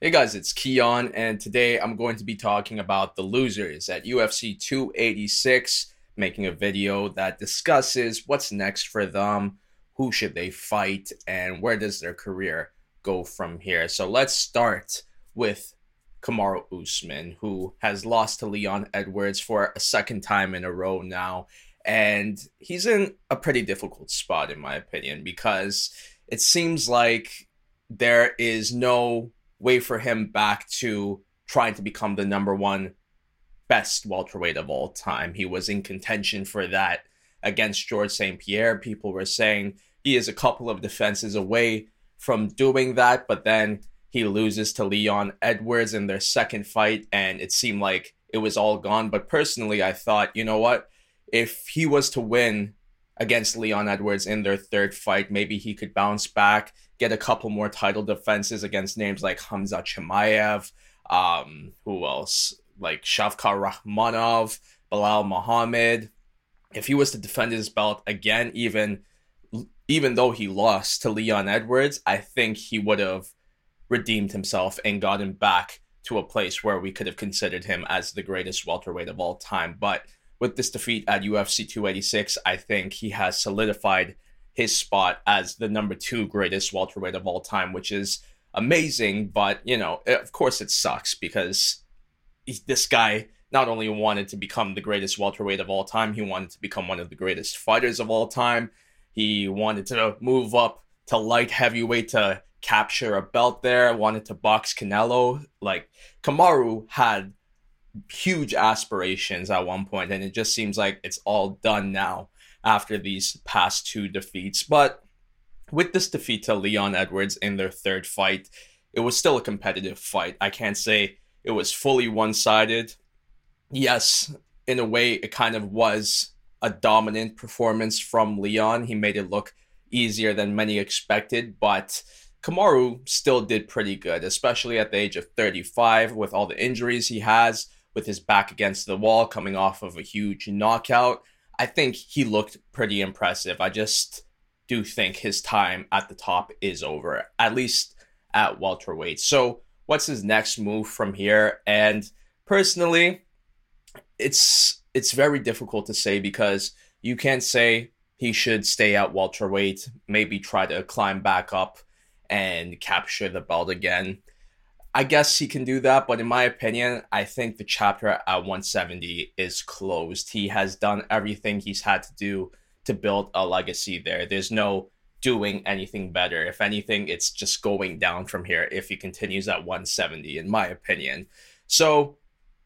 Hey guys, it's Kiiyon, and today I'm going to be talking about the losers at UFC 286, making a video that discusses what's next for them, who should they fight, and where does their career go from here. So let's start with Kamaru Usman, who has lost to Leon Edwards for a second time in a row now. And he's in a pretty difficult spot, in my opinion, because it seems like there is no way for him back to trying to become the number one best welterweight of all time. He was in contention for that against George St. Pierre. People were saying he is a couple of defenses away from doing that, but then he loses to Leon Edwards in their second fight, and it seemed like it was all gone. But personally, I thought, you know what? If he was to win against Leon Edwards in their third fight. Maybe he could bounce back, get a couple more title defenses against names like Khamzat Chimaev, um, who else? Like Shavkat Rakhmonov, Belal Muhammad. If he was to defend his belt again, even even though he lost to Leon Edwards, I think he would have redeemed himself and gotten back to a place where we could have considered him as the greatest welterweight of all time. But with this defeat at UFC 286, I think he has solidified his spot as the number two greatest welterweight of all time, which is amazing. But, you know, eh, of course it sucks because this guy not only wanted to become the greatest welterweight of all time, he wanted to become one of the greatest fighters of all time. He wanted to move up to light heavyweight to capture a belt there, wanted to box Canelo. Like, Kamaru had huge aspirations at one point, and it just seems like it's all done now after these past two defeats. But with this defeat to Leon Edwards in their third fight, it was still a competitive fight. I can't say it was fully one sided. Yes, in a way, it kind of was a dominant performance from Leon. He made it look easier than many expected, but Kamaru still did pretty good, especially at the age of 35 with all the injuries he has with his back against the wall, coming off of a huge knockout. I think he looked pretty impressive. I just do think his time at the top is over, at least at welterweight. So, what's his next move from here? And personally, it's it's very difficult to say because you can't say he should stay at welterweight, maybe try to climb back up and capture the belt again. I guess he can do that, but in my opinion, I think the chapter at 170 is closed. He has done everything he's had to do to build a legacy there. There's no doing anything better. If anything, it's just going down from here if he continues at 170, in my opinion. So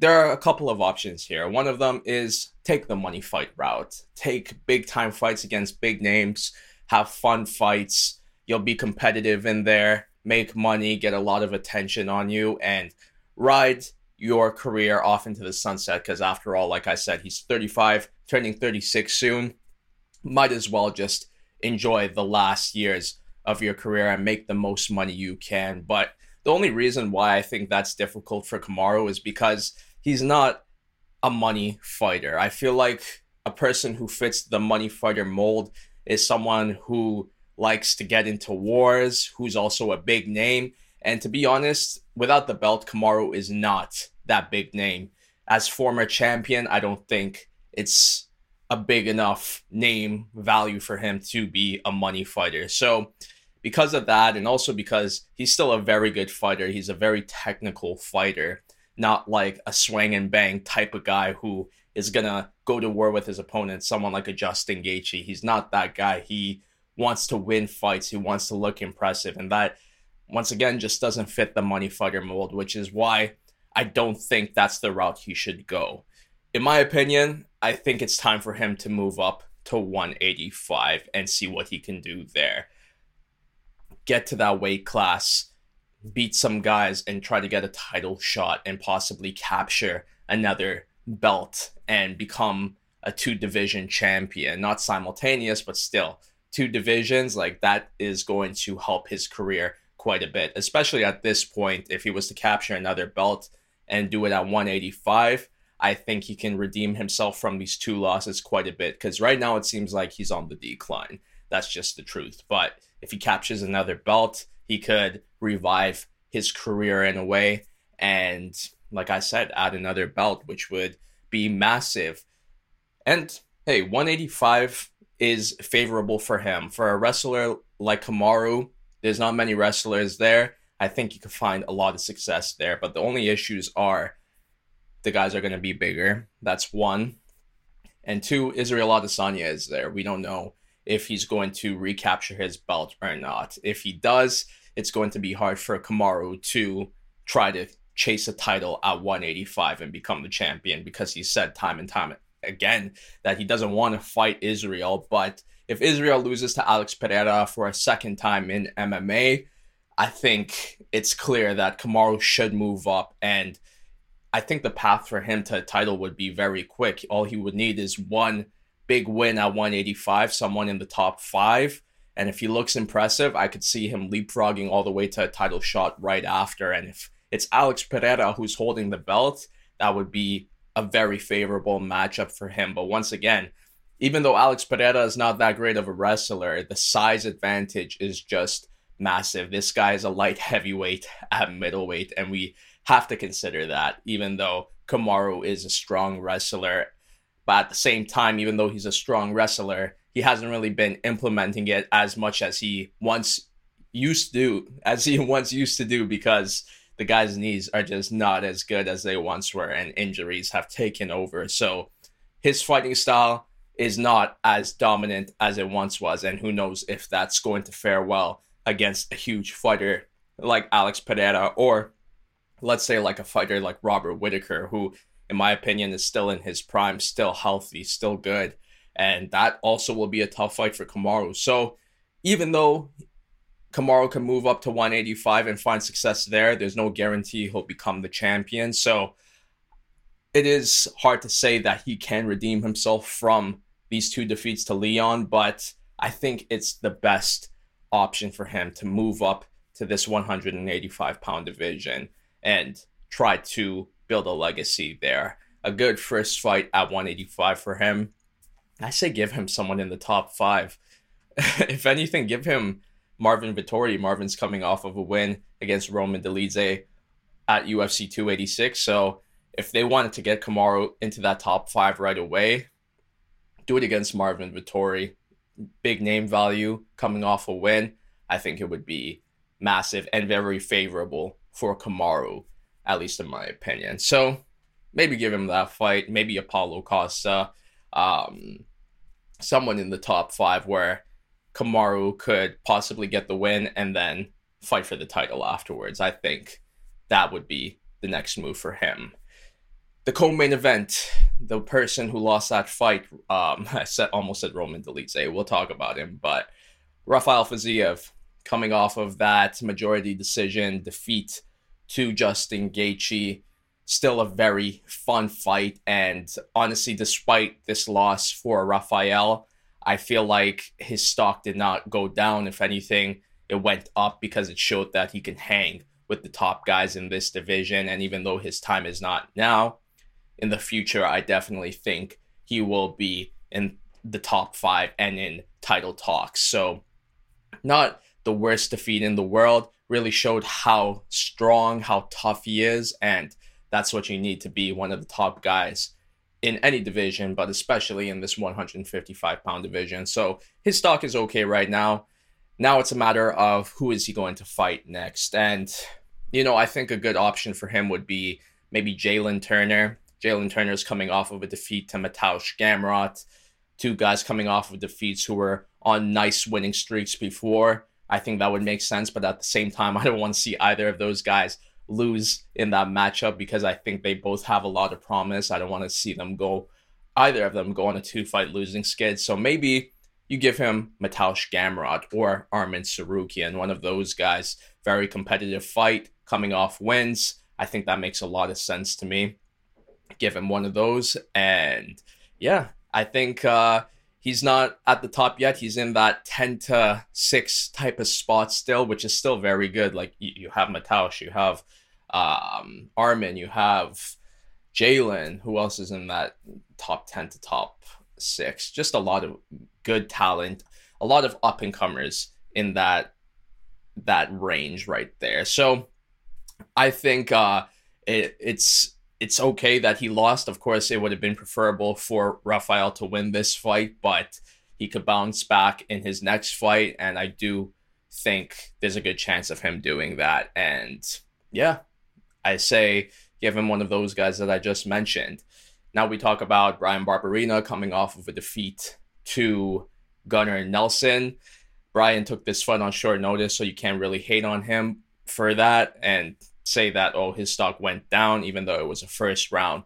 there are a couple of options here. One of them is take the money fight route, take big time fights against big names, have fun fights. You'll be competitive in there make money, get a lot of attention on you, and ride your career off into the sunset. Because after all, like I said, he's 35, turning 36 soon. Might as well just enjoy the last years of your career and make the most money you can. But the only reason why I think that's difficult for Kamaru is because he's not a money fighter. I feel like a person who fits the money fighter mold is someone who likes to get into wars, who's also a big name. And to be honest, without the belt, Kamaru is not that big name. As former champion, I don't think it's a big enough name value for him to be a money fighter. So, because of that, and also because he's still a very good fighter, he's a very technical fighter, not like a swing and bang type of guy who is gonna go to war with his opponent, someone like a Justin Gaethje. He's not that guy. He wants to win fights, he wants to look impressive, and that once again just doesn't fit the money fighter mold, which is why I don't think that's the route he should go. In my opinion, I think it's time for him to move up to 185 and see what he can do there. Get to that weight class, beat some guys, and try to get a title shot and possibly capture another belt and become a two division champion. Not simultaneous, but still two divisions, like that is going to help his career quite a bit, especially at this point. If he was to capture another belt and do it at 185, I think he can redeem himself from these two losses quite a bit because right now it seems like he's on the decline. That's just the truth. But if he captures another belt, he could revive his career in a way. And like I said, add another belt, which would be massive. And hey, 185 is favorable for him. For a wrestler like Kamaru, there's not many wrestlers there. I think you could find a lot of success there. But the only issues are the guys are going to be bigger. That's one. And two, Israel Adesanya is there. We don't know if he's going to recapture his belt or not. If he does, it's going to be hard for Kamaru to try to chase a title at 185 and become the champion because he said time and time again that he doesn't want to fight Israel. But if Israel loses to Alex Pereira for a second time in MMA, I think it's clear that Kamaru should move up. And I think the path for him to a title would be very quick. All he would need is one big win at 185, someone in the top five. And if he looks impressive, I could see him leapfrogging all the way to a title shot right after. And if it's Alex Pereira who's holding the belt, that would be a very favorable matchup for him. But once again, even though Alex Pereira is not that great of a wrestler, the size advantage is just massive. This guy is a light heavyweight at middleweight, and we have to consider that, even though Kamaru is a strong wrestler. But at the same time, even though he's a strong wrestler, he hasn't really been implementing it as much as he once used to as he once used to do, because the guy's knees are just not as good as they once were, and injuries have taken over. So his fighting style is not as dominant as it once was, and who knows if that's going to fare well against a huge fighter like Alex Pereira, or let's say like a fighter like Robert Whitaker, who, in my opinion, is still in his prime, still healthy, still good. And that also will be a tough fight for Kamaru. So even though Kamaru can move up to 185 and find success there. There's no guarantee he'll become the champion. So it is hard to say that he can redeem himself from these two defeats to Leon, but I think it's the best option for him to move up to this 185 pound division and try to build a legacy there. A good first fight at 185 for him. I say give him someone in the top five. if anything, give him Marvin Vettori. Marvin's coming off of a win against Roman Dolidze at UFC 286. So if they wanted to get Kamaru into that top five right away, do it against Marvin Vettori. Big name value coming off a win. I think it would be massive and very favorable for Kamaru, at least in my opinion. So maybe give him that fight. Maybe Paulo Costa, um, someone in the top five where Kamaru could possibly get the win and then fight for the title afterwards. I think that would be the next move for him. The co-main event, the person who lost that fight, um, I said almost said Roman Dolidze. We'll talk about him, but Rafael Fiziev coming off of that majority decision defeat to Justin Gaethje. Still a very fun fight, and honestly, despite this loss for Rafael, I feel like his stock did not go down. If anything, it went up because it showed that he can hang with the top guys in this division. And even though his time is not now, in the future, I definitely think he will be in the top five and in title talks. So, not the worst defeat in the world, really showed how strong, how tough he is. And that's what you need to be one of the top guys in any division, but especially in this 155 pound division. So his stock is okay right now. Now it's a matter of who is he going to fight next. And, you know, I think a good option for him would be maybe Jalen Turner. Jalen Turner is coming off of a defeat to Mateusz Gamrot. Two guys coming off of defeats who were on nice winning streaks before. I think that would make sense, but at the same time, I don't want to see either of those guys lose in that matchup because I think they both have a lot of promise. I don't want to see them go, either of them go on a two fight losing skid. So maybe you give him Mateusz Gamrot or Arman Tsarukyan, one of those guys. Very competitive fight, coming off wins. I think that makes a lot of sense to me. Give him one of those. And yeah, I think uh, he's not at the top yet. He's in that 10 to 6 type of spot still, which is still very good. Like you, you have Mateusz, you have um, Arman, you have Jalen. Who else is in that top 10 to top six? Just a lot of good talent, a lot of up and comers in that that range right there. So I think uh, it, it's it's okay that he lost. Of course, it would have been preferable for Rafael to win this fight, but he could bounce back in his next fight, and I do think there's a good chance of him doing that. And yeah, I say give him one of those guys that I just mentioned. Now we talk about Bryan Barberena coming off of a defeat to Gunnar Nelson. Brian took this fight on short notice, so you can't really hate on him for that and say that, oh, his stock went down, even though it was a first round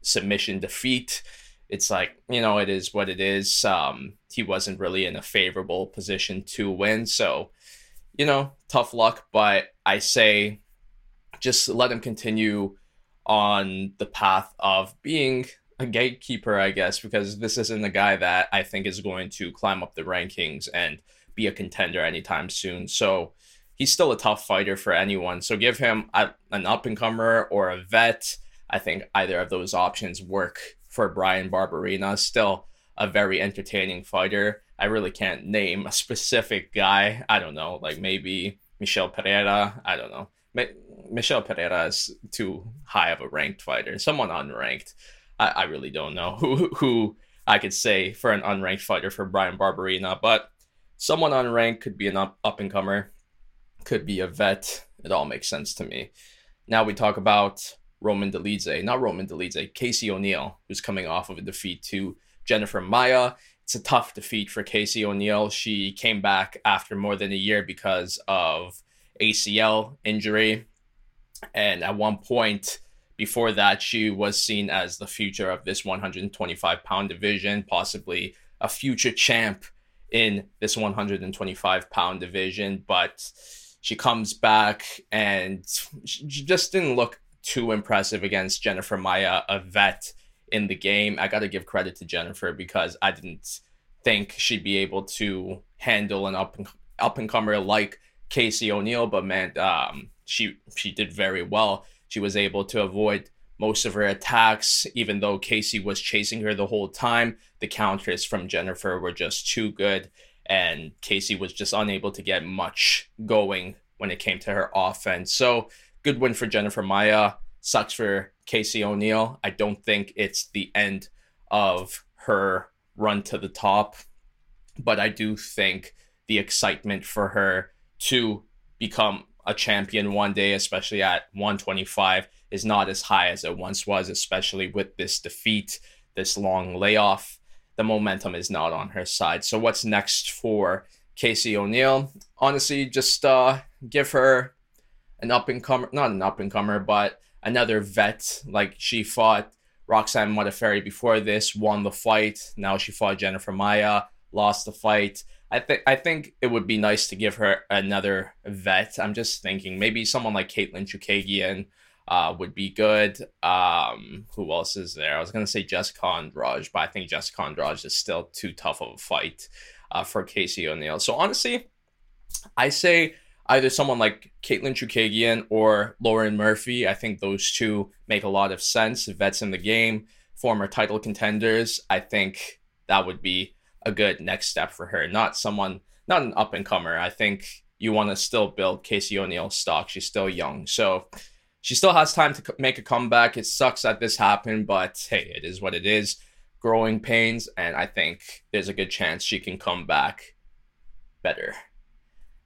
submission defeat. It's like, you know, it is what it is. Um, he wasn't really in a favorable position to win. So, you know, tough luck. But I say just let him continue on the path of being a gatekeeper, I guess, because this isn't a guy that I think is going to climb up the rankings and be a contender anytime soon. So he's still a tough fighter for anyone. So give him a, an up and comer or a vet. I think either of those options work for Bryan Barberena. Still a very entertaining fighter. I really can't name a specific guy. I don't know, like maybe Michel Pereira. I don't know. Michel Pereira is too high of a ranked fighter. Someone unranked. I, I really don't know who who I could say for an unranked fighter for Bryan Barberena, but someone unranked could be an up, up and comer, could be a vet. It all makes sense to me. Now we talk about Roman Dolidze, not Roman Dolidze, Casey O'Neill, who's coming off of a defeat to Jennifer Maia. It's a tough defeat for Casey O'Neill. She came back after more than a year because of ACL injury. And at one point before that, she was seen as the future of this 125 pound division, possibly a future champ in this 125 pound division. But she comes back and she just didn't look too impressive against Jennifer Maia, a vet in the game. I got to give credit to Jennifer because I didn't think she'd be able to handle an up and up and comer like Casey O'Neill, but man, um, she she did very well. She was able to avoid most of her attacks, even though Casey was chasing her the whole time. The counters from Jennifer were just too good, and Casey was just unable to get much going when it came to her offense. So, good win for Jennifer Maia. Sucks for Casey O'Neill. I don't think it's the end of her run to the top, but I do think the excitement for her to become a champion one day, especially at 125, is not as high as it once was, especially with this defeat, this long layoff. The momentum is not on her side. So, what's next for Casey O'Neill? Honestly, just uh, give her an up and comer, not an up and comer, but another vet. Like she fought Roxanne Modafferi before this, won the fight. Now she fought Jennifer Maia, lost the fight. I think I think it would be nice to give her another vet. I'm just thinking maybe someone like Katlyn Chookagian uh, would be good. Um, who else is there? I was gonna say Jessica Andrade, but I think Jessica Andrade is still too tough of a fight uh, for Casey O'Neill. So honestly, I say either someone like Katlyn Chookagian or Lauren Murphy. I think those two make a lot of sense. Vets in the game, former title contenders. I think that would be a good next step for her. Not someone, not an up and comer. I think you want to still build Casey O'Neill stock. She's still young, so she still has time to make a comeback. It sucks that this happened, but hey, it is what it is. Growing pains, and I think there's a good chance she can come back better.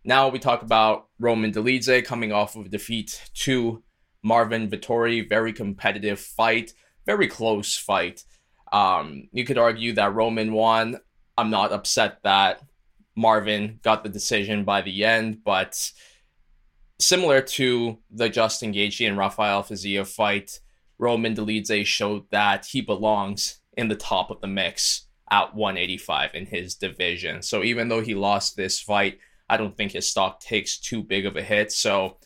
Now we talk about Roman Dolidze coming off of a defeat to Marvin Vettori. Very competitive fight, very close fight. Um, you could argue that Roman won. I'm not upset that Marvin got the decision by the end, but similar to the Justin Gaethje and Rafael Fiziev fight, Roman Dolidze showed that he belongs in the top of the mix at 185 in his division. So even though he lost this fight, I don't think his stock takes too big of a hit. So,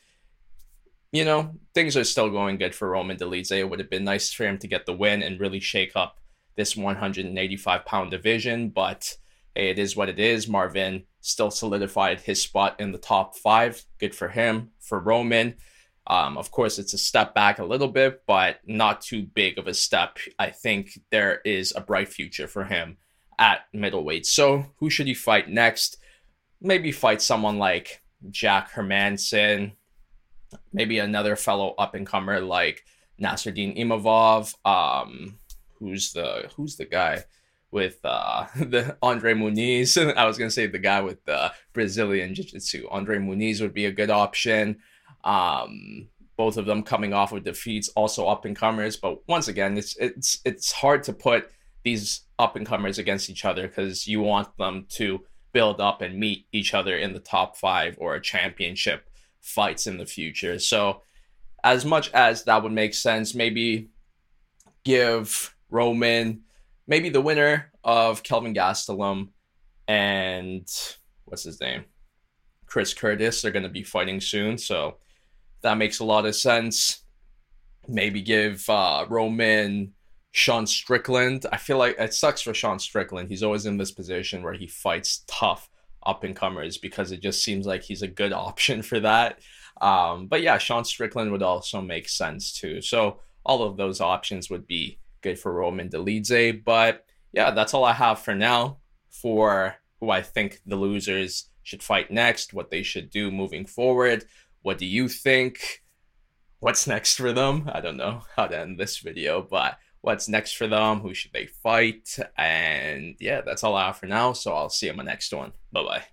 you know, things are still going good for Roman Dolidze. It would have been nice for him to get the win and really shake up this 185 pound division, but hey, it is what it is. Marvin still solidified his spot in the top five. Good for him. For Roman, um, of course, it's a step back a little bit, but not too big of a step. I think there is a bright future for him at middleweight. So, who should he fight next? Maybe fight someone like Jack Hermansson, maybe another fellow up and comer like Nassourdine Imavov. Um, who's the who's the guy with uh, the Andre Muniz? I was gonna say the guy with the Brazilian Jiu-Jitsu. Andre Muniz would be a good option. Um, both of them coming off of defeats, also up and comers. But once again, it's it's it's hard to put these up and comers against each other because you want them to build up and meet each other in the top five or a championship fights in the future. So, as much as that would make sense, maybe give Roman, maybe the winner of Kelvin Gastelum and what's his name? Chris Curtis They're going to be fighting soon. So, that makes a lot of sense. Maybe give uh, Roman Sean Strickland. I feel like it sucks for Sean Strickland. He's always in this position where he fights tough up and comers because it just seems like he's a good option for that. Um, but yeah, Sean Strickland would also make sense too. So all of those options would be good for Roman Dolidze. But yeah, that's all I have for now for who I think the losers should fight next, what they should do moving forward. What do you think? What's next for them? I don't know how to end this video, but what's next for them, who should they fight, and yeah, that's all I have for now. So I'll see you in my next one. Bye bye.